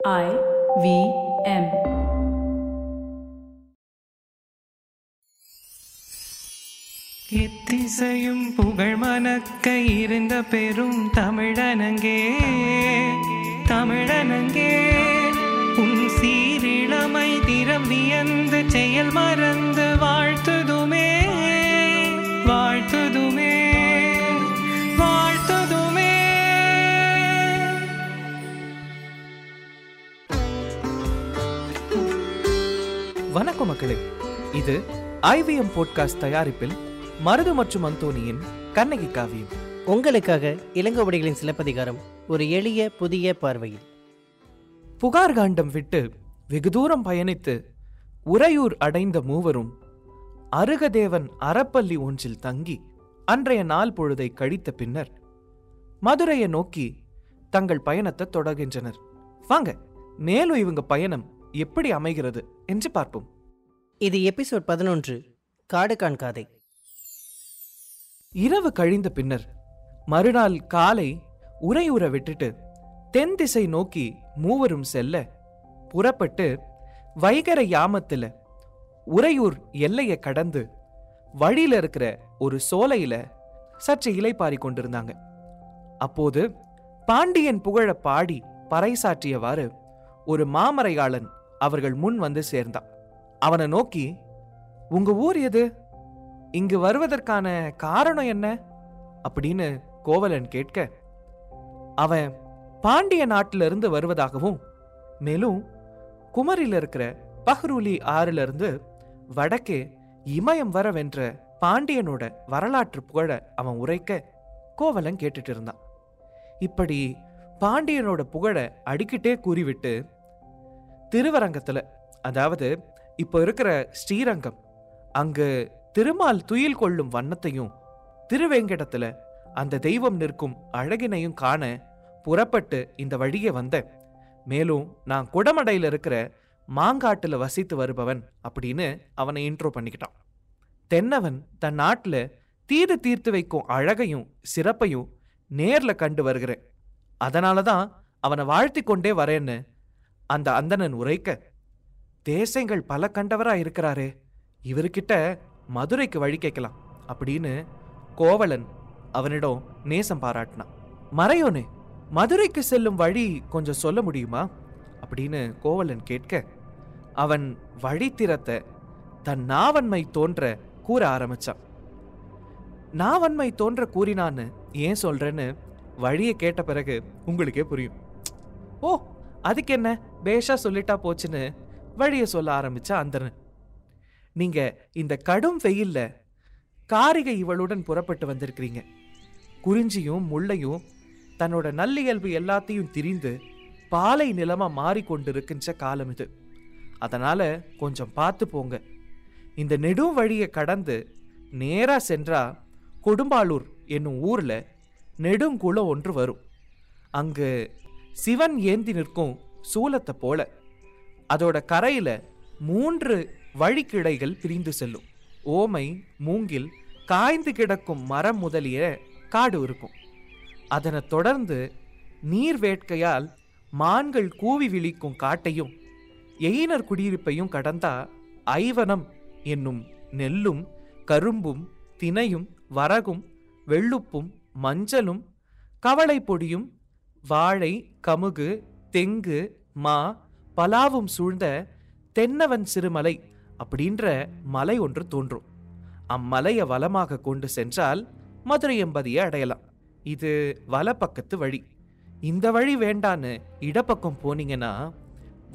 I V M. எத்திசையும் புகழ் மணக்க இருந்த பெரும் தமிழனங்கே தமிழனங்கே உன் சீரிழமை திறம் வியந்து செயல் மறந்து வாழ்த்துதுமே வாழ்த்துதுமே வணக்கம் மக்களே. இது ஐவிஎம் போட்காஸ்ட் தயாரிப்பில் மருது மற்றும் அந்தோனியின் கண்ணகி காவியம். உங்களுக்காக இளங்கோவடிகளின் சிலப்பதிகாரம் ஒரு எளிய புதிய பார்வையில். புகார் காண்டம் விட்டு வெகு தூரம் பயணித்து உறையூர் அடைந்த மூவரும் அருகதேவன் அறப்பள்ளி ஒன்றில் தங்கி அன்றைய நாள் பொழுதை கழித்த பின்னர் மதுரையை நோக்கி தங்கள் பயணத்தை தொடர்கின்றனர். வாங்க மேலும் இவங்க பயணம் எப்படி அமைகிறது என்று பார்ப்போம். இது எபிசோட் பதினொன்று காடு காண்காதை இரவு கழிந்த பின்னர் மறுநாள் காலை உறையூர விட்டுட்டு தென் திசை நோக்கி மூவரும் செல்ல புறப்பட்டு வைகரை யாமத்துல உறையூர் எல்லையை கடந்து வழியில இருக்கிற ஒரு சோலையில சற்று இலைப்பாரி கொண்டிருந்தாங்க. அப்போது பாண்டியன் புகழ பாடி பறைசாற்றியவாறு ஒரு மாமரையாளன் அவர்கள் முன் வந்து சேர்ந்தான். அவனை நோக்கி உங்க ஊர் எது? இங்கு வருவதற்கான காரணம் என்ன? அப்படின்னு கோவலன் கேட்க அவன் பாண்டிய நாட்டிலிருந்து வருவதாகவும் மேலும் குமரியில் இருக்கிற பஹ்ரூலி ஆறிலிருந்து வடக்கே இமயம் வர வென்ற பாண்டியனோட வரலாற்று புகழ அவன் உரைக்க கோவலன் கேட்டுட்டு இருந்தான். இப்படி பாண்டியனோட புகழ அடிக்கிட்டே கூறிவிட்டு திருவரங்கத்துல அதாவது இப்போ இருக்கிற ஸ்ரீரங்கம் அங்கு திருமால் துயில் கொள்ளும் வண்ணத்தையும் திருவேங்கடத்தில் அந்த தெய்வம் நிற்கும் அழகினையும் காண புறப்பட்டு இந்த வழியே வந்தேன் மேலும் நான் குடமடையில இருக்கிற மாங்காட்டுல வசித்து வருபவன் அப்படின்னு அவனை இன்ட்ரோ பண்ணிக்கிட்டான். தென்னவன் தன் நாட்டுல தீது தீர்த்து வைக்கும் அழகையும் சிறப்பையும் நேர்ல கண்டு வருகிறேன். அதனால தான் அவனை வாழ்த்தி கொண்டே வரேன்னு அந்த அந்தணன் உரைக்க தேசங்கள் பல கண்டவரா இருக்கிறாரே இவர்கிட்ட மதுரைக்கு வழி கேட்கலாம் அப்படின்னு கோவலன் அவனிடம் நேசம் பாராட்டினான் மறையோனே மதுரைக்கு செல்லும் வழி கொஞ்சம் சொல்ல முடியுமா? அப்படின்னு கோவலன் கேட்க அவன் வழித்திறத்தை தன் நாவன்மை தோன்ற கூற ஆரம்பிச்சான். நாவன்மை தோன்ற கூறினான்னு ஏன் சொல்றேன்னு வழியை கேட்ட பிறகு உங்களுக்கே புரியும். ஓ அதுக்கு என்ன பேஷா சொல்லிட்டா போச்சுன்னு வழியை சொல்ல ஆரம்பிச்ச அந்தரன். நீங்க இந்த கடும் வெயில்ல காரிகை இவளுடன் புறப்பட்டு வந்திருக்கிறீங்க. குறிஞ்சியும் முள்ளையும் தன்னோட நல்லியல்பு எல்லாத்தையும் திரிந்து பாலை நிலமா மாறிக்கொண்டிருக்கின்ற காலம் இது. அதனால கொஞ்சம் பார்த்து போங்க. இந்த நெடும் வழியை கடந்து நேரா சென்றா கொடும்பாளூர் என்னும் ஊர்ல நெடுங்குளம் ஒன்று வரும். அங்கு சிவன் ஏந்தி நிற்கும் சூலத்தை போல. அதோட கரையில மூன்று வழிக்கிளைகள் பிரிந்து செல்லும். ஓமை மூங்கில் காய்ந்து கிடக்கும் மரம் முதலிய காடு இருக்கும். அதனை தொடர்ந்து நீர் வேட்கையால் மான்கள் கூவி விழிக்கும் காட்டையும் எயினர் குடியிருப்பையும் கடந்தா ஐவனம் என்னும் நெல்லும் கரும்பும் தினையும் வரகும் வெள்ளுப்பும் மஞ்சளும் கவளை பொடியும் வாழை கமுகு தெங்கு மா பலாவும் சூழ்ந்த தென்னவன் சிறுமலை அப்படின்ற மலை ஒன்று தோன்றும். அம்மலையை வளமாக கொண்டு சென்றால் மதுரை எம்பதியை அடையலாம். இது வலப்பக்கத்து வழி. இந்த வழி வேண்டான்னு இடப்பக்கம் போனீங்கன்னா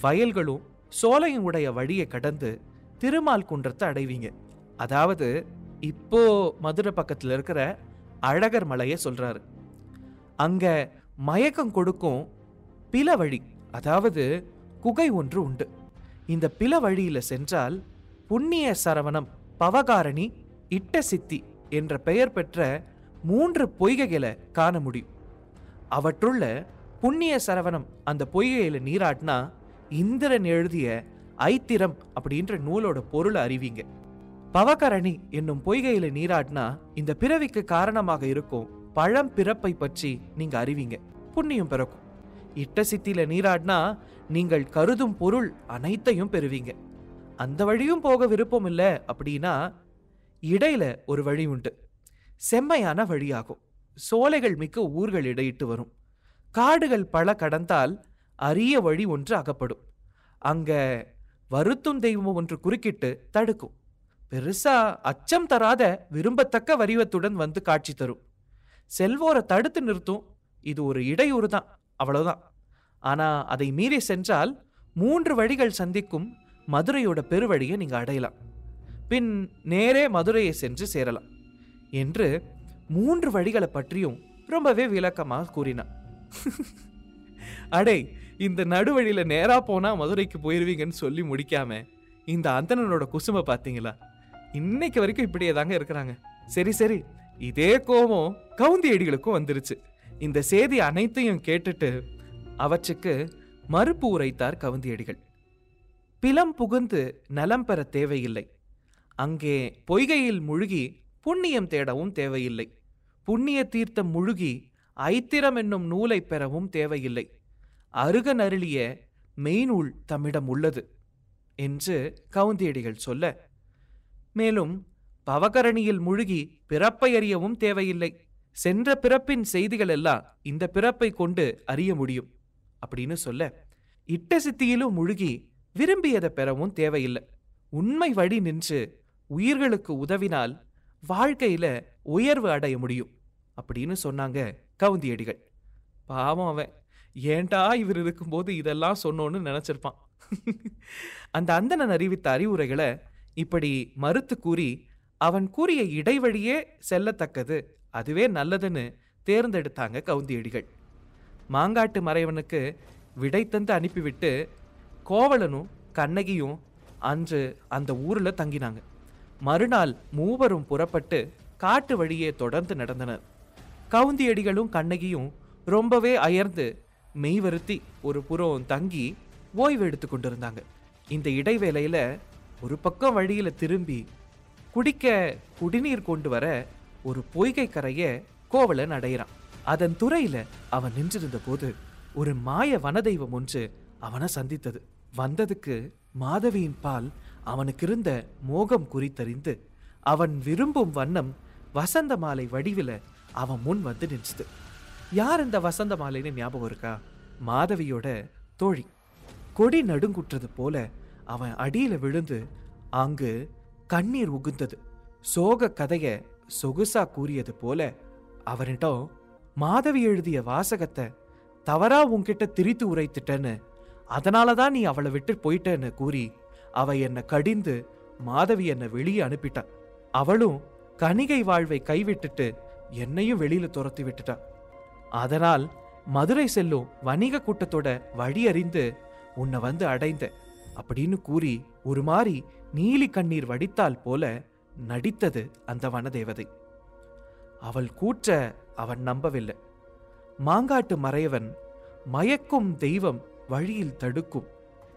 வயல்களும் சோலையும் உடைய வழியை கடந்து திருமால் குன்றத்தை அடைவீங்க. அதாவது இப்போ மதுரை பக்கத்தில் இருக்கிற அழகர் மலையை சொல்றாரு. அங்க மயக்கம் கொடுக்கும் பில வழி அதாவது குகை ஒன்று உண்டு. இந்த பில வழியில் சென்றால் புண்ணிய சரவணம் பவகாரணி இட்ட சித்தி என்ற பெயர் பெற்ற மூன்று பொய்கைகளை காண முடியும். அவற்றுள்ள புண்ணிய சரவணம் அந்த பொய்கையில் நீராட்டினா இந்திரன் எழுதிய ஐத்திரம் அப்படின்ற நூலோட பொருளை அறிவிங்க. பவகரணி என்னும் பொய்கையில் நீராட்டினா இந்த பிறவிக்கு காரணமாக இருக்கும் பழம் பிறப்பை பற்றி நீங்க அறிவிங்க. புண்ணியம் பிறக்கும். இட்ட சித்தியில நீராடினா நீங்கள் கருதும் பொருள் அனைத்தையும் பெறுவீங்க. அந்த வழியும் போக விருப்பம் இல்லை அப்படின்னா இடையில ஒரு வழி உண்டு. செம்மையான வழியாகும். சோலைகள் மிக்க ஊர்கள் இடையிட்டு வரும். காடுகள் பல கடந்தால் அரிய வழி ஒன்று அகப்படும். அங்க வருத்தும் தெய்வம் ஒன்று குறுக்கிட்டு தடுக்கும். பெருசா அச்சம் தராத விரும்பத்தக்க வரிவத்துடன் வந்து காட்சி தரும். செல்வோரை தடுத்து நிறுத்தும் இது ஒரு இடையூறு தான் அவ்வளவுதான். ஆனால் அதை மீறி சென்றால் மூன்று வழிகள் சந்திக்கும் மதுரையோட பெருவழியை நீங்கள் அடையலாம். பின் நேரே மதுரையை சென்று சேரலாம் என்று மூன்று வழிகளை பற்றியும் ரொம்பவே விளக்கமாக கூறினான். அடே இந்த நடுவழியில் நேராக போனால் மதுரைக்கு போயிடுவீங்கன்னு சொல்லி முடிக்காம இந்த அந்தணனோட குசுமை பார்த்தீங்களா? இன்னைக்கு வரைக்கும் இப்படியே தாங்க இருக்கிறாங்க. சரி சரி இதே கோபம் கவுந்தியடிகளுக்கும் வந்துருச்சு. இந்த செய்தி அனைத்தையும் கேட்டுட்டு அவற்றுக்கு மறுப்பு உரைத்தார் கவுந்தியடிகள். பிலம் புகுந்து நலம் பெற தேவையில்லை. அங்கே பொய்கையில் முழுகி புண்ணியம் தேடவும் தேவையில்லை. புண்ணிய தீர்த்தம் முழுகி ஐத்திரம் என்னும் நூலை பெறவும் தேவையில்லை. அருகன் அருளிய மெய்நூல் தம்மிடம் உள்ளது என்று கவுந்தியடிகள் சொல்ல. மேலும் பவகரணியில் முழுகி பிறப்பை அறியவும் தேவையில்லை. சென்ற பிறப்பின் செய்திகள் எல்லாம் இந்த பிறப்பை கொண்டு அறிய முடியும் அப்படின்னு சொல்ல இட்ட சித்தியிலும் முழுகி விரும்பியதை பெறவும் தேவையில்லை. உண்மை வழி நின்று உயிர்களுக்கு உதவினால் வாழ்க்கையில உயர்வு அடைய முடியும் அப்படின்னு சொன்னாங்க கவுந்தியடிகள். பாவம் அவன். ஏன்டா இவர் இருக்கும்போது இதெல்லாம் சொன்னோன்னு நினைச்சிருப்பான். அந்த அந்தணன் அறிவித்த அறிவுரைகளை இப்படி மறுத்து கூறி அவன் கூறிய இடைவழியே செல்லத்தக்கது அதுவே நல்லதுன்னு தேர்ந்தெடுத்தாங்க கவுந்தியடிகள். மாங்காட்டு மறைவனுக்கு விடை தந்து அனுப்பிவிட்டு கோவலனும் கண்ணகியும் அன்று அந்த ஊரில் தங்கினாங்க. மறுநாள் மூவரும் புறப்பட்டு காட்டு வழியே தொடர்ந்து நடந்தனர். கவுந்தியடிகளும் கண்ணகியும் ரொம்பவே அயர்ந்து மெய்வருத்தி ஒரு புறம் தங்கி ஓய்வு எடுத்து கொண்டிருந்தாங்க. இந்த இடைவேளையில் ஒரு பக்கம் வழியில் திரும்பி குடிக்க குடிநீர் கொண்டு வர ஒரு பொய்கை கரைய கோவலன் அடையிறான். அதன் துறையில அவன் நின்றிருந்த போது ஒரு மாய வனதெய்வம் ஒன்று அவனை சந்தித்தது. வந்ததுக்கு மாதவியின் பால் அவனுக்கு இருந்த மோகம் குறித்தறிந்து அவன் விரும்பும் வண்ணம் வசந்த மாலை வடிவில அவன் முன் வந்து நின்றுது. யார் இந்த வசந்த மாலைன்னு ஞாபகம் இருக்கா? மாதவியோட தோழி. கொடி நடுங்குற்றது போல அவன் அடியில விழுந்து அங்கு கண்ணீர் உகுந்தது. சோக கதையை சொகுசா கூறியது போல அவனிடம் மாதவி எழுதிய வாசகத்தை தவறா உன்கிட்ட திரித்து உரைத்துட்டேன்னு அதனால தான் நீ அவளை விட்டு போயிட்டேன்னு கூறி அவ என்னை கடிந்து மாதவி என்னை வெளியே அனுப்பிட்டா. அவளும் கணிகை வாழ்வை கைவிட்டுட்டு என்னையும் வெளியில துரத்தி விட்டுட்டா. அதனால் மதுரை செல்லும் வணிக கூட்டத்தோட வழி அறிந்து உன்னை வந்து அடைந்த அப்படின்னு கூறி ஒரு மாதிரி நீலி கண்ணீர் வடித்தால் போல நடித்தது அந்த வனதேவதை. அவள் கூற்ற அவன் நம்பவில்லை. மாங்காட்டு மறையவன் மயக்கும் தெய்வம் வழியில் தடுக்கும்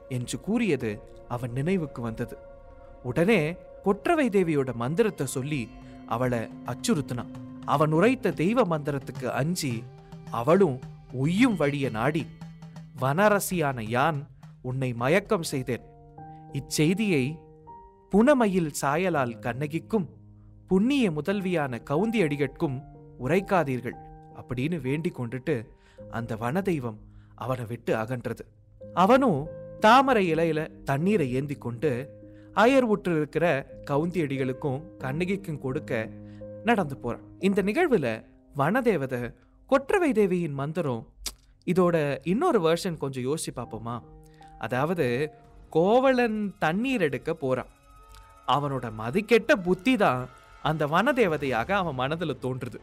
என்று கூறியது அவன் நினைவுக்கு வந்தது. உடனே கொற்றவை தேவியோட மந்திரத்தை சொல்லி அவளை அச்சுறுத்தினான். அவன் உரைத்த தெய்வ மந்திரத்துக்கு அஞ்சி அவளும் உய்யும் வழிய நாடி வனரசியான யான் உன்னை மயக்கம் செய்தேன். இச்செய்தியை புனமயில் சாயலால் கண்ணகிக்கும் புண்ணிய முதல்வியான கவுந்தி அடிகட்கும் உரைக்காதீர்கள் அப்படின்னு வேண்டிக் கொண்டுட்டு அந்த வனதெய்வம் அவனை விட்டு அகன்றது. அவனும் தாமரை இலையில தண்ணீரை ஏந்தி கொண்டு அயர் உற்று இருக்கிற கவுந்தி அடிகளுக்கும் கண்ணகிக்கும் கொடுக்க நடந்து போறான். இந்த நிகழ்வுல வனதேவதை கொற்றவை தேவியின் மந்திரம் இதோட இன்னொரு வேர்ஷன் கொஞ்சம் யோசிச்சு பார்ப்போமா? அதாவது கோவலன் தண்ணீர் எடுக்க போறான். அவனோட மதிக்கெட்ட புத்தி தான் அந்த வனதேவதையாக அவன் மனதில் தோன்றுது.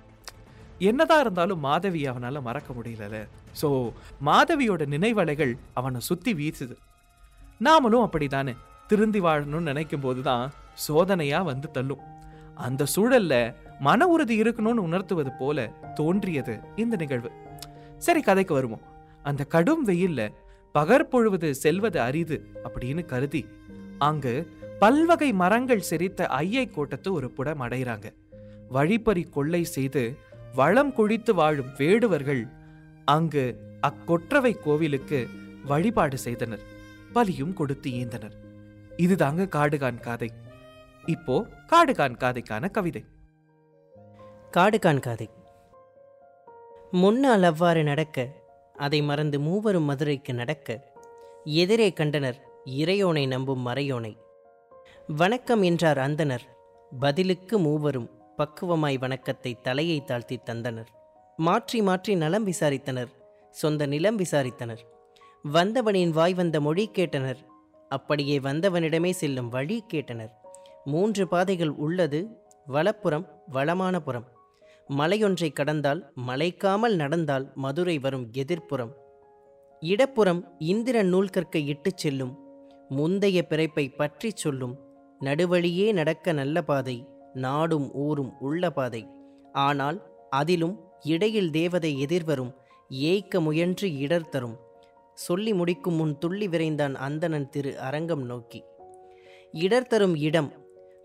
என்னதான் இருந்தாலும் மாதவி அவனால மறக்க முடியல ஸோ மாதவியோட நினைவலைகள் அவனை சுத்தி வீசுது. நாமளும் அப்படிதானே திருந்தி வாழணும்னு நினைக்கும் போதுதான் சோதனையா வந்து தள்ளும். அந்த சூழல்ல மன உறுதி இருக்கணும்னு உணர்த்துவது போல தோன்றியது இந்த நிகழ்வு. சரி கதைக்கு வருவோம். அந்த கடும் வெயில்ல பகற்பொழுவது செல்வது அரிது அப்படின்னு கருதி அங்கு பல்வகை மரங்கள் செறித்த ஐயை கோட்டத்து ஒரு புடம் அடைகிறாங்க. வழிப்பறி கொள்ளை செய்து வளம் குழித்து வாழும் வேடுவர்கள் அங்கு அக்கொற்றவை கோவிலுக்கு வழிபாடு செய்தனர். பலியும் கொடுத்து ஈந்தனர். இதுதாங்க காடுகான் காதை. இப்போ காடுகான் காதைக்கான கவிதை. காடுகான் காதை. முன்னால் அவ்வாறு நடக்க அதை மறந்து மூவரும் மதுரைக்கு நடக்க எதிரே கண்டனர் இறையோனை நம்பும் மறையோனை. வணக்கம் என்றார் அந்தனர் பதிலுக்கு மூவரும் பக்குவமாய் வணக்கத்தை தலையை தாழ்த்தி தந்தனர். மாற்றி மாற்றி நலம் விசாரித்தனர். சொந்த நிலம் விசாரித்தனர். வந்தவனின் வாய் வந்த மொழி கேட்டனர். அப்படியே வந்தவனிடமே செல்லும் வழி கேட்டனர். மூன்று பாதைகள் உள்ளது. வலப்புறம் வளமான புறம். மலையொன்றை கடந்தால் மலைக்காமல் நடந்தால் மதுரை வரும் எதிர்ப்புறம். இடப்புறம் இந்திரன் நூல் கற்கை இட்டுச் செல்லும். முந்தைய பிறப்பை பற்றிச் சொல்லும். நடுவழியே நடக்க நல்ல பாதை நாடும் ஊரும் உள்ள பாதை. ஆனால் அதிலும் இடையில் தேவதை எதிர்வரும் ஏய்க்க முயன்று இடர் தரும். சொல்லி முடிக்கும் முன் துள்ளி விரைந்தான் அந்தணன் திரு அரங்கம் நோக்கி. இடர் தரும் இடம்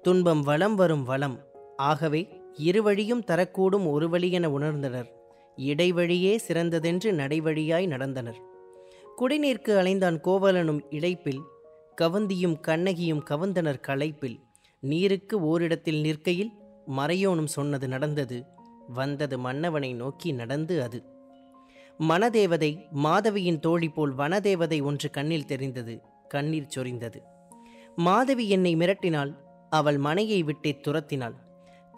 துன்பம் வலம் வரும் வளம் ஆகவே இருவழியும் தரக்கூடும் ஒரு வழியென உணர்ந்தனர். இடைவழியே சிறந்ததென்று நடைவழியாய் நடந்தனர். குடிநீர்க்கு அலைந்தான் கோவலனும் இழைப்பில் கவந்தியும் கண்ணகியும் கவந்தனர் களைப்பில். நீருக்கு ஓரிடத்தில் நிற்கையில் மறையோனும் சொன்னது நடந்தது. வந்தது மன்னவனை நோக்கி நடந்து அது. மனதேவதை மாதவியின் தோழி போல் வனதேவதை ஒன்று கண்ணில் தெரிந்தது. கண்ணீர் சொரிந்தது. மாதவி என்னை மிரட்டினாள் அவள் மனையை விட்டே துரத்தினாள்.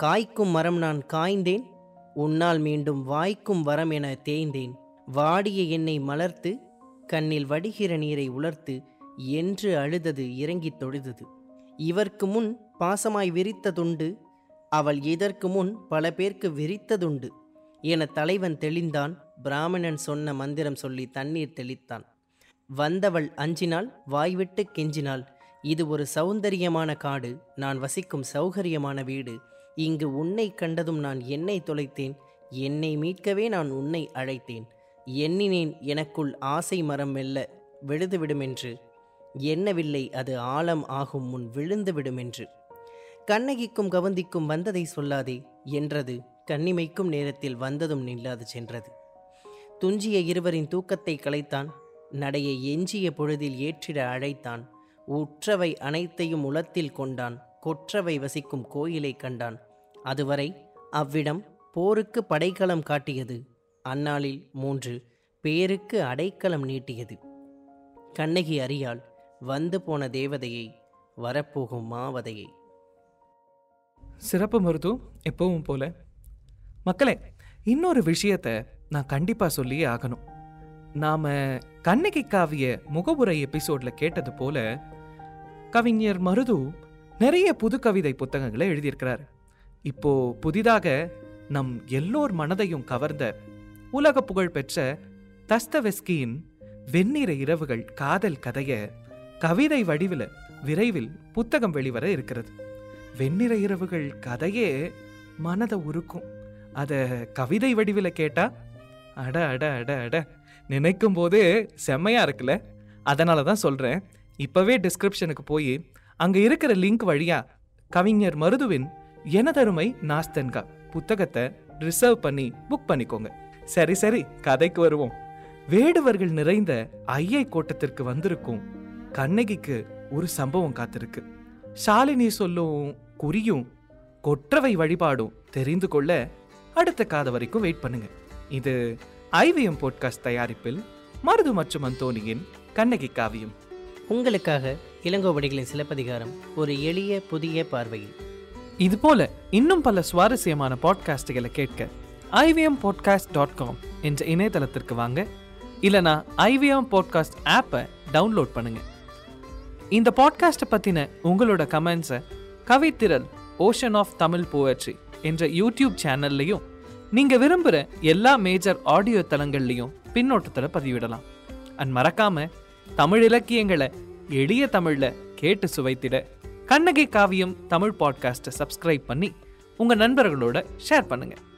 காய்க்கும் மரம் நான் காய்ந்தேன் உன்னால் மீண்டும் வாய்க்கும் வரம் என தேய்ந்தேன். வாடிய என்னை மலர்த்து கண்ணில் வடிகிற நீரை உலர்த்து என்று அழுதது இறங்கித் தொழுதது. இவர்க்கு முன் பாசமாய் விரித்த துண்டு அவள் இதற்கு முன் பல பேர்க்கு விரித்ததுண்டு என தலைவன் தெளிந்தான். பிராமணன் சொன்ன மந்திரம் சொல்லி தண்ணீர் தெளித்தான். வந்தவள் அஞ்சினாள் வாய்விட்டு கெஞ்சினாள். இது ஒரு சௌந்தரியமான காடு நான் வசிக்கும் சௌகரியமான வீடு. இங்கு உன்னை கண்டதும் நான் என்னை தொலைத்தேன் என்னை மீட்கவே நான் உன்னை அழைத்தேன். எண்ணினேன் எனக்குள் ஆசை மரம் மெல்ல விழுதுவிடுமென்று எண்ணவில்லை அது ஆழம் ஆகும் முன் விழுந்துவிடும் என்று. கண்ணகிக்கும் கவந்திக்கும் வந்ததை சொல்லாதே என்றது கண்ணிமைக்கும் நேரத்தில் வந்ததும் நில்லாது சென்றது. துஞ்சிய இருவரின் தூக்கத்தை கலைத்தான் நடையை எஞ்சிய பொழுதில் ஏற்றிட அழைத்தான் உற்றவை அனைத்தையும் உளத்தில் கொண்டான் கொற்றவை வசிக்கும் கோயிலை கண்டான். அதுவரை அவ்விடம் போருக்கு படைக்கலம் காட்டியது அந்நாளில் மூன்று பேருக்கு அடைக்கலம் நீட்டியது. கண்ணகி அறியாள் வந்து போன தேவதையை வரப்போகும் மாவதையை. சிறப்பு மருது எப்பவும் போல. மக்களே இன்னொரு விஷயத்த நான் கண்டிப்பா சொல்லியே ஆகணும். நாம கண்ணகி காவிய முகவுரை எபிசோட்ல கேட்டது போல கவிஞர் மருது நிறைய புது கவிதை புத்தகங்களை எழுதியிருக்கிறார். இப்போ புதிதாக நம் எல்லோர் மனதையும் கவர்ந்த உலக புகழ் பெற்ற தஸ்தவெஸ்கியின் வெண்ணிற இரவுகள் காதல் கதைய கவிதை வடிவில் விரைவில் புத்தகம் வெளிவர இருக்கிறது. வெண்ணிற இரவுகள் கதையே மனதை உருக்கும். அதை கவிதை வடிவில் கேட்டா அட அட அட அட நினைக்கும் போதே செம்மையா இருக்குல்ல? அதனால தான் சொல்கிறேன் இப்போவே டிஸ்கிரிப்ஷனுக்கு போய் அங்கே இருக்கிற லிங்க் வழியா கவிஞர் மருதுவின் எனதருமை நாஸ்தன்கா புத்தகத்தை ரிசர்வ் பண்ணி புக் பண்ணிக்கோங்க. சரி சரி கதைக்கு வருவோம். வேடுவர்கள் நிறைந்த ஐயை கோட்டத்திற்கு வந்திருக்கும் கண்ணகிக்கு ஒரு சம்பவம் காத்திருக்கு. ஷாலினி சொல்லும் குறியும் கொற்றவை வழிபாடும் தெரிந்து கொள்ள அடுத்த காத வரைக்கும் வெயிட் பண்ணுங்க. இது ஐவிஎம் போட்காஸ்ட் தயாரிப்பில் மருது மற்றும் அந்தோனியின் கண்ணகி காவியம். உங்களுக்காக இளங்கோவடிகளின் சிலப்பதிகாரம் ஒரு எளிய புதிய பார்வையில். இது போல இன்னும் பல சுவாரஸ்யமான பாட்காஸ்டுகளை கேட்க ஐவிஎம் பாட்காஸ்ட் டாட் காம் என்ற இணையதளத்திற்கு வாங்க. இல்லனா ஐவிஎம் பாட்காஸ்ட் ஆப்பை டவுன்லோட் பண்ணுங்க. இந்த பாட்காஸ்ட்டை பற்றின உங்களோட கமெண்ட்ஸை கவித்திரல் ஓஷன் ஆஃப் தமிழ் போயட்ரி என்ற யூடியூப் சேனல்லையும் நீங்கள் விரும்புகிற எல்லா மேஜர் ஆடியோ தளங்கள்லையும் பின்னோட்டத்தில் பதிவிடலாம். அண்ட் மறக்காம தமிழ் இலக்கியங்களை எளிய தமிழில் கேட்டு சுவைத்திட கண்ணகி காவியம் தமிழ் பாட்காஸ்ட்டை சப்ஸ்கிரைப் பண்ணி உங்கள் நண்பர்களோட ஷேர் பண்ணுங்கள்